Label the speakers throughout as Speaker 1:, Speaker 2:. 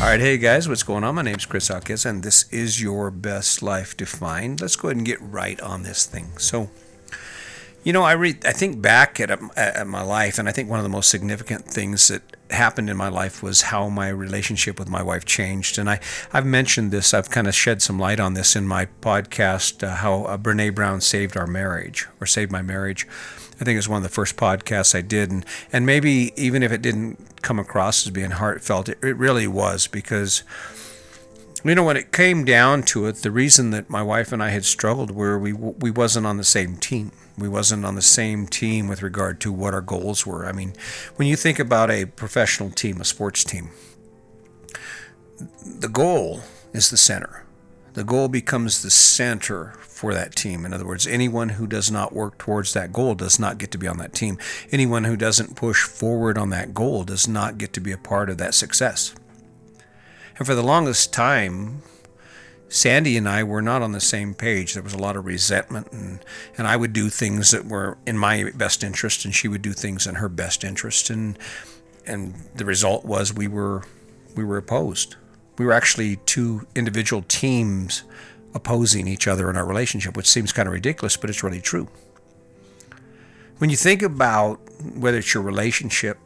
Speaker 1: All right, hey guys, what's going on? My name's Chris Jaquez, and this is your best life defined. Let's go ahead and get right on this thing. So, you know, I read, I think back at, at my life, and I think one of the most significant things that happened in my life was how my relationship with my wife changed. And I, I've mentioned this, I've kind of shed some light on this in my podcast, uh, how uh, Brene Brown saved our marriage or saved my marriage. I think it was one of the first podcasts I did, and and maybe even if it didn't come across as being heartfelt, it, it really was because. You know, when it came down to it, the reason that my wife and I had struggled were we we wasn't on the same team. We wasn't on the same team with regard to what our goals were. I mean, when you think about a professional team, a sports team, the goal is the center. The goal becomes the center for that team. In other words, anyone who does not work towards that goal does not get to be on that team. Anyone who doesn't push forward on that goal does not get to be a part of that success. And for the longest time, Sandy and I were not on the same page. There was a lot of resentment, and, and I would do things that were in my best interest, and she would do things in her best interest, and and the result was we were we were opposed. We were actually two individual teams opposing each other in our relationship, which seems kind of ridiculous, but it's really true. When you think about whether it's your relationship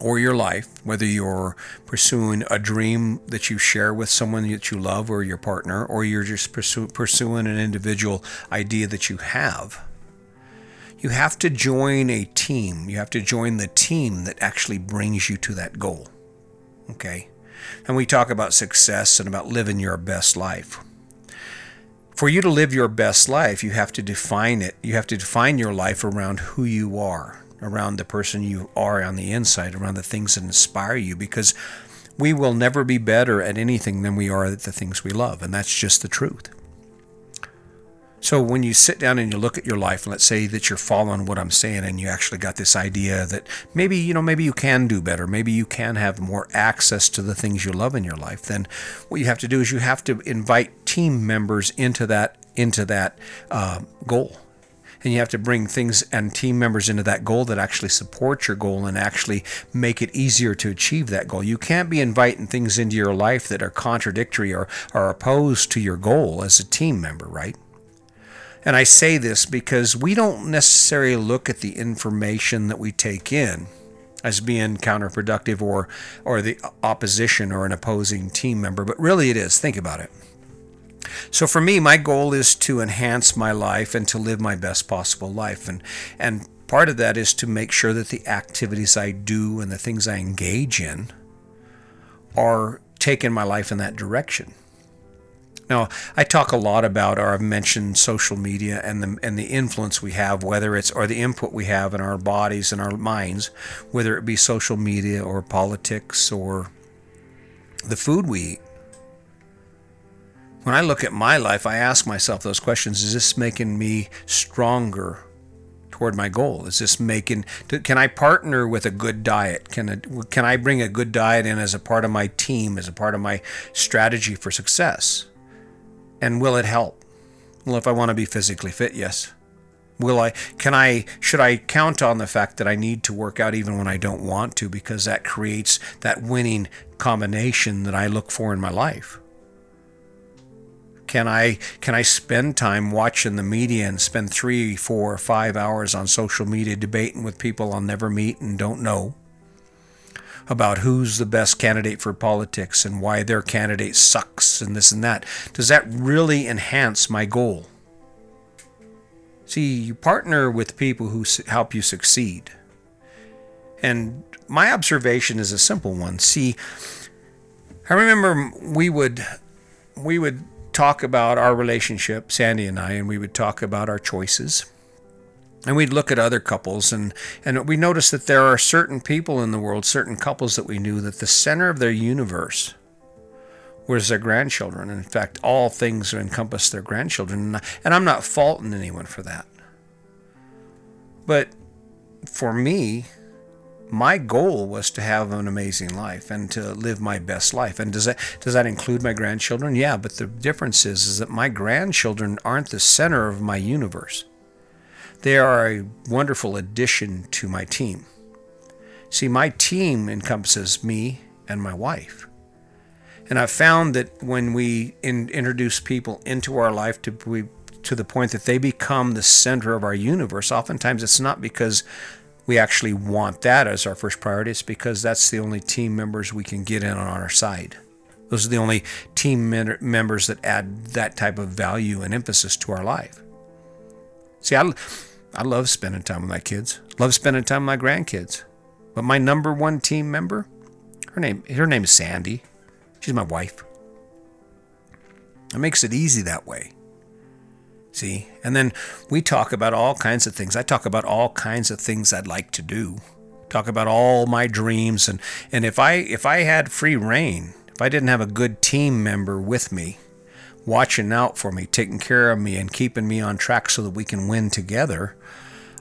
Speaker 1: or your life, whether you're pursuing a dream that you share with someone that you love or your partner, or you're just pursuing an individual idea that you have, you have to join a team. You have to join the team that actually brings you to that goal. Okay? And we talk about success and about living your best life for you to live your best life, you have to define it. You have to define your life around who you are, around the person you are on the inside, around the things that inspire you, because we will never be better at anything than we are at the things we love. And that's just the truth. So when you sit down and you look at your life, let's say that you're following what I'm saying, and you actually got this idea that maybe you know maybe you can do better, maybe you can have more access to the things you love in your life, then what you have to do is you have to invite team members into that into that uh, goal, and you have to bring things and team members into that goal that actually support your goal and actually make it easier to achieve that goal. You can't be inviting things into your life that are contradictory or are opposed to your goal as a team member, right? And I say this because we don't necessarily look at the information that we take in as being counterproductive or or the opposition or an opposing team member, but really it is. Think about it. So for me, my goal is to enhance my life and to live my best possible life. And and part of that is to make sure that the activities I do and the things I engage in are taking my life in that direction. Now, I talk a lot about, or I've mentioned social media and the and the influence we have, whether it's or the input we have in our bodies and our minds, whether it be social media or politics or the food we eat. When I look at my life, I ask myself those questions: Is this making me stronger toward my goal? Is this making? Can I partner with a good diet? Can can I bring a good diet in as a part of my team, as a part of my strategy for success? And will it help? Well, if I want to be physically fit, yes. Will I, can I, should I count on the fact that I need to work out even when I don't want to because that creates that winning combination that I look for in my life? Can I, can I spend time watching the media and spend three, four, five hours on social media debating with people I'll never meet and don't know? About who's the best candidate for politics and why their candidate sucks and this and that, does that really enhance my goal? See, you partner with people who help you succeed. And my observation is a simple one. See, I remember we would we would talk about our relationship, Sandy and I, and we would talk about our choices and we'd look at other couples and and we noticed that there are certain people in the world certain couples that we knew that the center of their universe was their grandchildren. In fact all things encompass their grandchildren. And i'm not faulting anyone for that. But for me my goal was to have an amazing life and to live my best life. And does that does that include my grandchildren? Yeah but the difference is is that my grandchildren aren't the center of my universe they are a wonderful addition to my team. See, my team encompasses me and my wife. And I've found that when we in, introduce people into our life to we, to the point that they become the center of our universe, oftentimes it's not because we actually want that as our first priority. It's because that's the only team members we can get in on our side. Those are the only team members that add that type of value and emphasis to our life. See, I, I love spending time with my kids. Love spending time with my grandkids. But my number one team member, her name her name is Sandy. She's my wife. It makes it easy that way. See? And then we talk about all kinds of things. I talk about all kinds of things I'd like to do. Talk about all my dreams and and if I if I had free reign, if I didn't have a good team member with me, watching out for me, taking care of me and keeping me on track so that we can win together,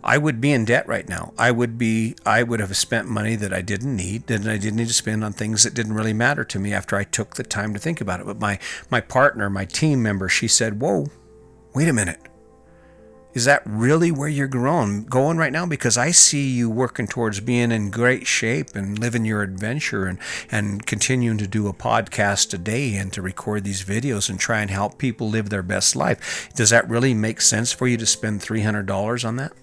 Speaker 1: I would be in debt right now. I would be I would have spent money that I didn't need, that I didn't need to spend on things that didn't really matter to me after I took the time to think about it. But my my partner, my team member, she said, "Whoa, wait a minute. Is that really where you're growing, going right now? Because I see you working towards being in great shape and living your adventure and, and continuing to do a podcast a day and to record these videos and try and help people live their best life. Does that really make sense for you to spend $300 on that?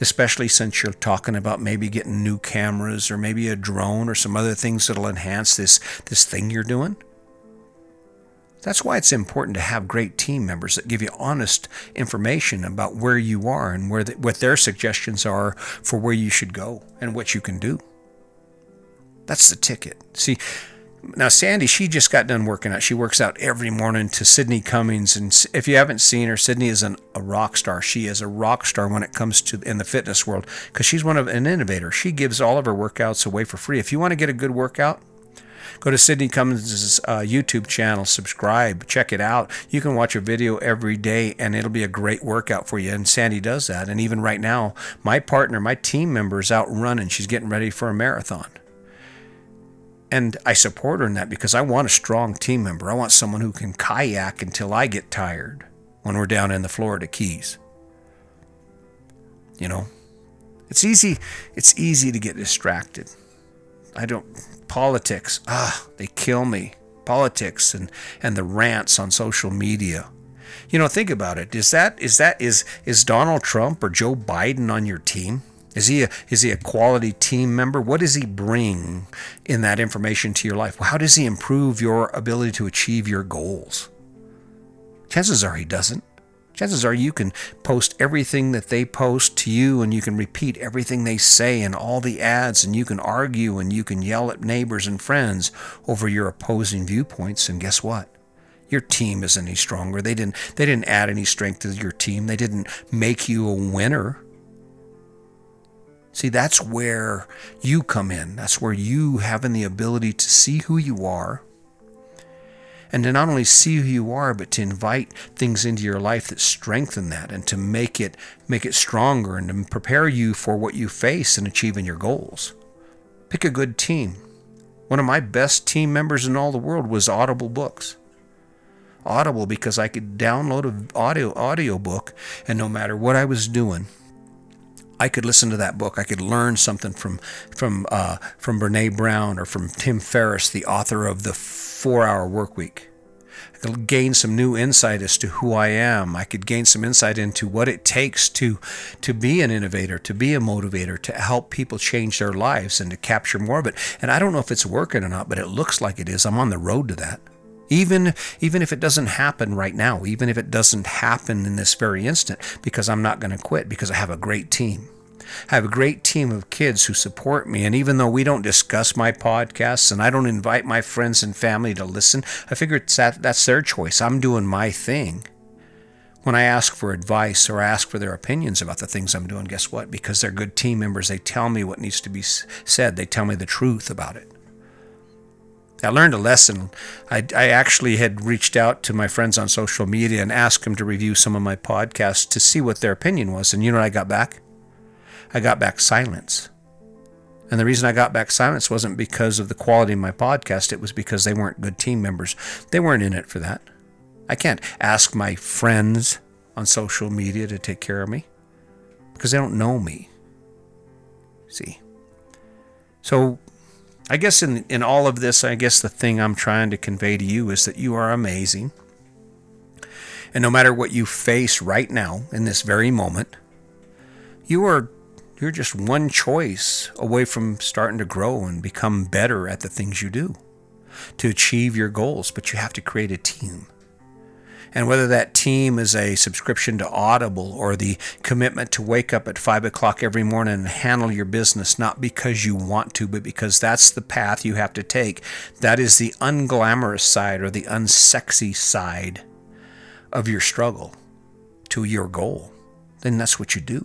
Speaker 1: especially since you're talking about maybe getting new cameras or maybe a drone or some other things that'll enhance this this thing you're doing. That's why it's important to have great team members that give you honest information about where you are and where the, what their suggestions are for where you should go and what you can do. That's the ticket. See, now Sandy, she just got done working out. She works out every morning to Sydney Cummings, and if you haven't seen her, Sydney is an, a rock star. She is a rock star when it comes to in the fitness world because she's one of an innovator. She gives all of her workouts away for free. If you want to get a good workout, go to Sydney Cummings' uh, YouTube channel, subscribe, check it out. You can watch a video every day, and it'll be a great workout for you. And Sandy does that. And even right now, my partner, my team member, is out running. She's getting ready for a marathon. And I support her in that because I want a strong team member. I want someone who can kayak until I get tired when we're down in the Florida Keys. You know, it's easy. It's easy to get distracted. I don't politics. Ah, they kill me. Politics and and the rants on social media. You know, think about it. Is that is that is is Donald Trump or Joe Biden on your team? Is he a, is he a quality team member? What does he bring in that information to your life? How does he improve your ability to achieve your goals? Chances are he doesn't. Chances are you can post everything that they post to you and you can repeat everything they say in all the ads and you can argue and you can yell at neighbors and friends over your opposing viewpoints and guess what? Your team isn't any stronger. They didn't they didn't add any strength to your team. They didn't make you a winner. See, that's where you come in. That's where you having the ability to see who you are and to not only see who you are, but to invite things into your life that strengthen that and to make it make it stronger and to prepare you for what you face in achieving your goals. Pick a good team. One of my best team members in all the world was Audible Books. Audible because I could download an audio audio book and no matter what I was doing, I could listen to that book. I could learn something from from uh, from Brene Brown or from Tim Ferriss, the author of the Four Hour Work Week. Gain some new insight as to who I am. I could gain some insight into what it takes to to be an innovator, to be a motivator, to help people change their lives and to capture more of it. And I don't know if it's working or not, but it looks like it is. I'm on the road to that. Even, even if it doesn't happen right now, even if it doesn't happen in this very instant, because I'm not going to quit, because I have a great team. I have a great team of kids who support me. And even though we don't discuss my podcasts and I don't invite my friends and family to listen, I figure that, that's their choice. I'm doing my thing. When I ask for advice or ask for their opinions about the things I'm doing, guess what? Because they're good team members, they tell me what needs to be said, they tell me the truth about it. I learned a lesson. I, I, actually had reached out to my friends on social media and asked them to review some of my podcasts to see what their opinion was. And you know what I got back? I got back silence. And the reason I got back silence wasn't because of the quality of my podcast, it was because they weren't good team members. They weren't in it for that. I can't ask my friends on social media to take care of me because they don't know me. See? So I guess in in all of this, I guess the thing I'm trying to convey to you is that you are amazing. And no matter what you face right now in this very moment, you are you're just one choice away from starting to grow and become better at the things you do to achieve your goals, but you have to create a team. And whether that team is a subscription to Audible or the commitment to wake up at five o'clock every morning and handle your business, not because you want to, but because that's the path you have to take, that is the unglamorous side or the unsexy side of your struggle to your goal, then that's what you do.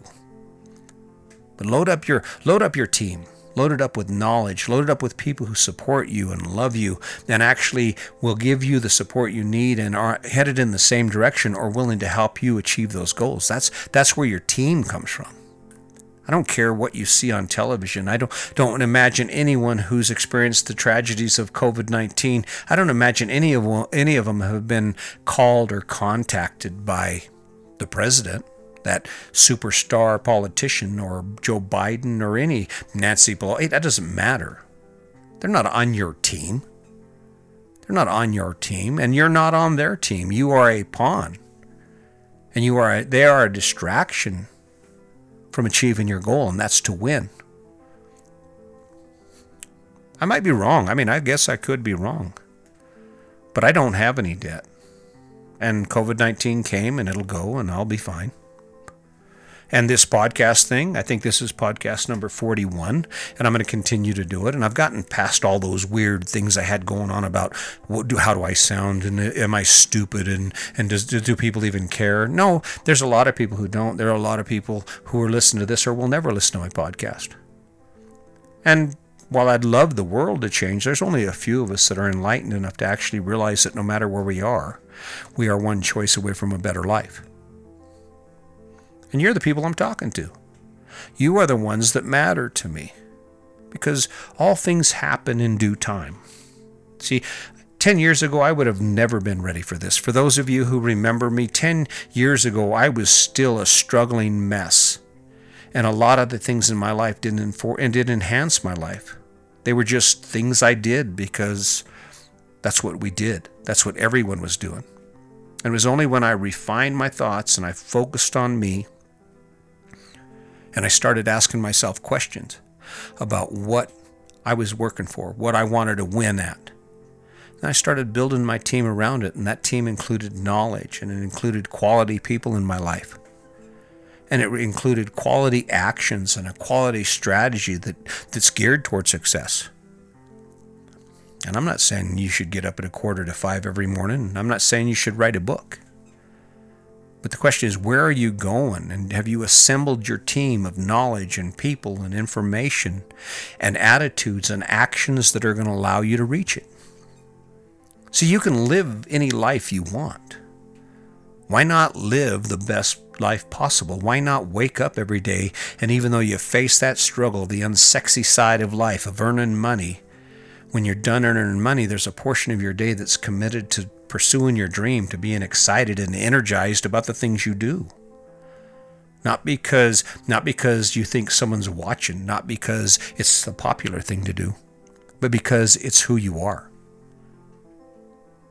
Speaker 1: But load up your load up your team. Load it up with knowledge, load it up with people who support you and love you and actually will give you the support you need and are headed in the same direction or willing to help you achieve those goals. That's that's where your team comes from. I don't care what you see on television. I don't don't imagine anyone who's experienced the tragedies of COVID-19. I don't imagine any of any of them have been called or contacted by the president, that superstar politician or Joe Biden or any Nancy Pelosi. That doesn't matter. They're not on your team. They're not on your team, and you're not on their team. You are a pawn, and you are a, they are a distraction from achieving your goal, and that's to win. I might be wrong. I mean, I guess I could be wrong. But I don't have any debt. And COVID 19 came and it'll go and I'll be fine. And this podcast thing, I think this is podcast number 41, and I'm going to continue to do it. And I've gotten past all those weird things I had going on about what do, how do I sound and uh, am I stupid and, and does, do people even care? No, there's a lot of people who don't. There are a lot of people who are listening to this or will never listen to my podcast. And while I'd love the world to change, there's only a few of us that are enlightened enough to actually realize that no matter where we are, we are one choice away from a better life. And you're the people I'm talking to. You are the ones that matter to me because all things happen in due time. See, 10 years ago, I would have never been ready for this. For those of you who remember me, 10 years ago, I was still a struggling mess. And a lot of the things in my life didn't, infor- and didn't enhance my life. They were just things I did because that's what we did. That's what everyone was doing. And it was only when I refined my thoughts and I focused on me and I started asking myself questions about what I was working for, what I wanted to win at. And I started building my team around it, and that team included knowledge and it included quality people in my life. And it included quality actions and a quality strategy that, that's geared toward success. And I'm not saying you should get up at a quarter to five every morning. I'm not saying you should write a book. But the question is, where are you going? And have you assembled your team of knowledge and people and information and attitudes and actions that are going to allow you to reach it? So you can live any life you want. Why not live the best life possible? Why not wake up every day and even though you face that struggle, the unsexy side of life, of earning money, when you're done earning money, there's a portion of your day that's committed to pursuing your dream, to being excited and energized about the things you do. Not because not because you think someone's watching, not because it's the popular thing to do, but because it's who you are.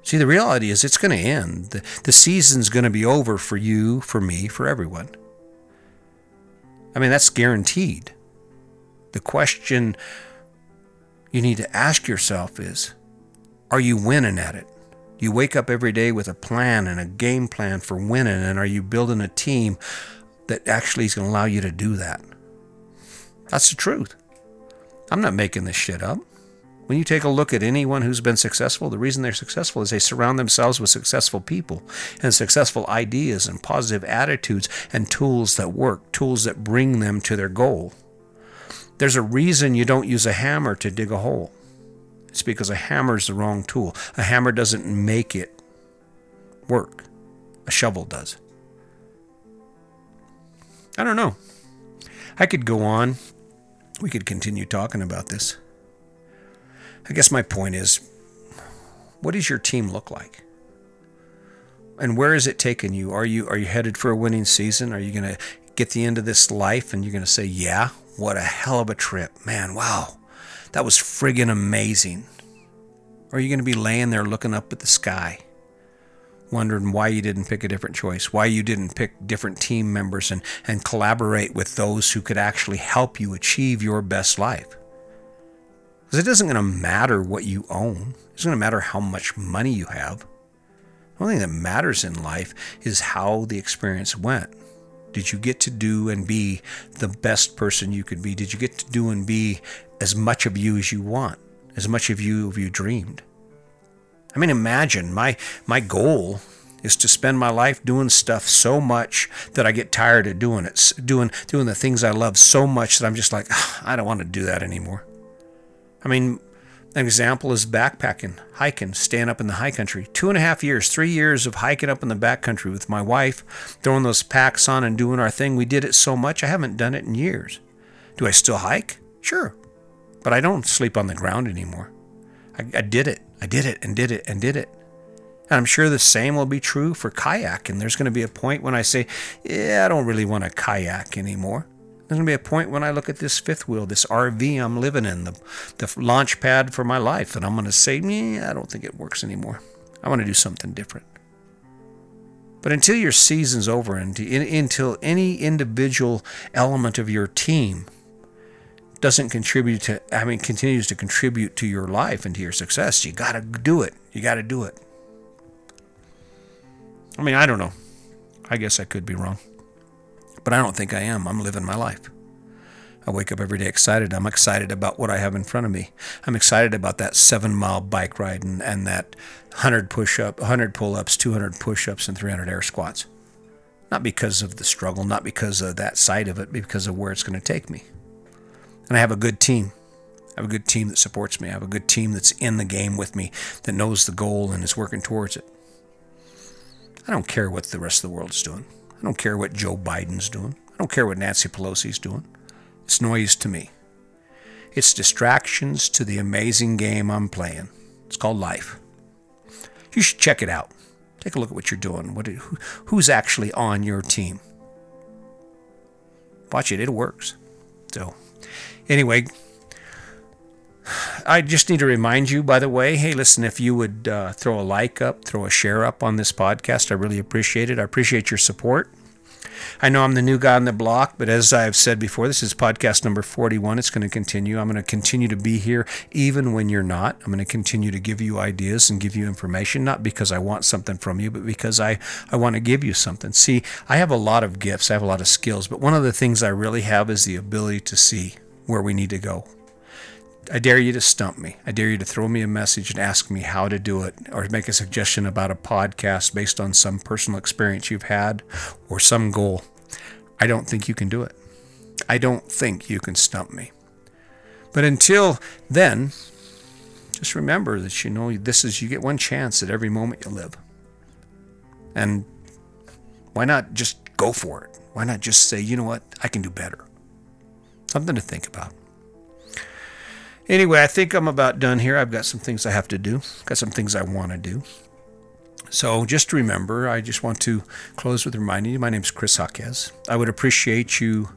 Speaker 1: See, the reality is it's going to end. The, the season's going to be over for you, for me, for everyone. I mean, that's guaranteed. The question you need to ask yourself is are you winning at it? Do you wake up every day with a plan and a game plan for winning? And are you building a team that actually is going to allow you to do that? That's the truth. I'm not making this shit up. When you take a look at anyone who's been successful, the reason they're successful is they surround themselves with successful people and successful ideas and positive attitudes and tools that work, tools that bring them to their goal. There's a reason you don't use a hammer to dig a hole. It's because a hammer is the wrong tool. A hammer doesn't make it work, a shovel does. I don't know. I could go on. We could continue talking about this. I guess my point is what does your team look like? And where is it taking you? Are you are you headed for a winning season? Are you going to get the end of this life and you're going to say, "Yeah, what a hell of a trip. Man, wow That was friggin' amazing. Or are you going to be laying there looking up at the sky, wondering why you didn't pick a different choice, why you didn't pick different team members and, and collaborate with those who could actually help you achieve your best life? Because it doesn't going to matter what you own. it's going to matter how much money you have. The only thing that matters in life is how the experience went. Did you get to do and be the best person you could be? Did you get to do and be as much of you as you want, as much of you as you dreamed? I mean, imagine my my goal is to spend my life doing stuff so much that I get tired of doing it, doing doing the things I love so much that I'm just like, ah, I don't want to do that anymore. I mean, an example is backpacking, hiking, staying up in the high country. Two and a half years, three years of hiking up in the backcountry with my wife, throwing those packs on and doing our thing. We did it so much, I haven't done it in years. Do I still hike? Sure. But I don't sleep on the ground anymore. I, I did it. I did it and did it and did it. And I'm sure the same will be true for kayak. And there's going to be a point when I say, yeah, I don't really want to kayak anymore. There's going to be a point when I look at this fifth wheel, this RV I'm living in, the, the launch pad for my life, and I'm going to say, yeah, I don't think it works anymore. I want to do something different. But until your season's over and until any individual element of your team doesn't contribute to, I mean, continues to contribute to your life and to your success, you got to do it. You got to do it. I mean, I don't know. I guess I could be wrong but I don't think I am. I'm living my life. I wake up every day excited. I'm excited about what I have in front of me. I'm excited about that seven mile bike ride and, and that 100 push up, 100 pull ups, 200 push ups, and 300 air squats. Not because of the struggle, not because of that side of it, but because of where it's going to take me. And I have a good team. I have a good team that supports me. I have a good team that's in the game with me, that knows the goal and is working towards it. I don't care what the rest of the world is doing. I don't care what Joe Biden's doing. I don't care what Nancy Pelosi's doing. It's noise to me. It's distractions to the amazing game I'm playing. It's called life. You should check it out. Take a look at what you're doing. What, who, who's actually on your team? Watch it, it works. So, anyway, I just need to remind you, by the way, hey, listen, if you would uh, throw a like up, throw a share up on this podcast, I really appreciate it. I appreciate your support. I know I'm the new guy on the block, but as I've said before, this is podcast number 41. It's going to continue. I'm going to continue to be here even when you're not. I'm going to continue to give you ideas and give you information, not because I want something from you, but because I, I want to give you something. See, I have a lot of gifts, I have a lot of skills, but one of the things I really have is the ability to see where we need to go, I dare you to stump me. I dare you to throw me a message and ask me how to do it, or make a suggestion about a podcast based on some personal experience you've had or some goal. I don't think you can do it. I don't think you can stump me. But until then, just remember that you know this is you get one chance at every moment you live. And why not just go for it? Why not just say, you know what, I can do better? Something to think about. Anyway, I think I'm about done here. I've got some things I have to do, got some things I want to do. So just remember, I just want to close with reminding you my name is Chris Jaquez. I would appreciate you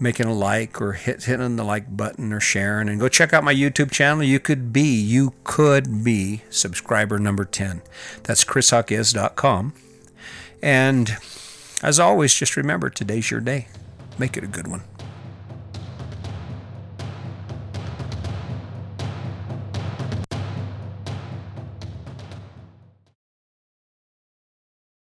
Speaker 1: making a like or hit, hitting the like button or sharing and go check out my YouTube channel. You could be, you could be subscriber number 10. That's chrisjaquez.com. And as always, just remember today's your day. Make it a good one.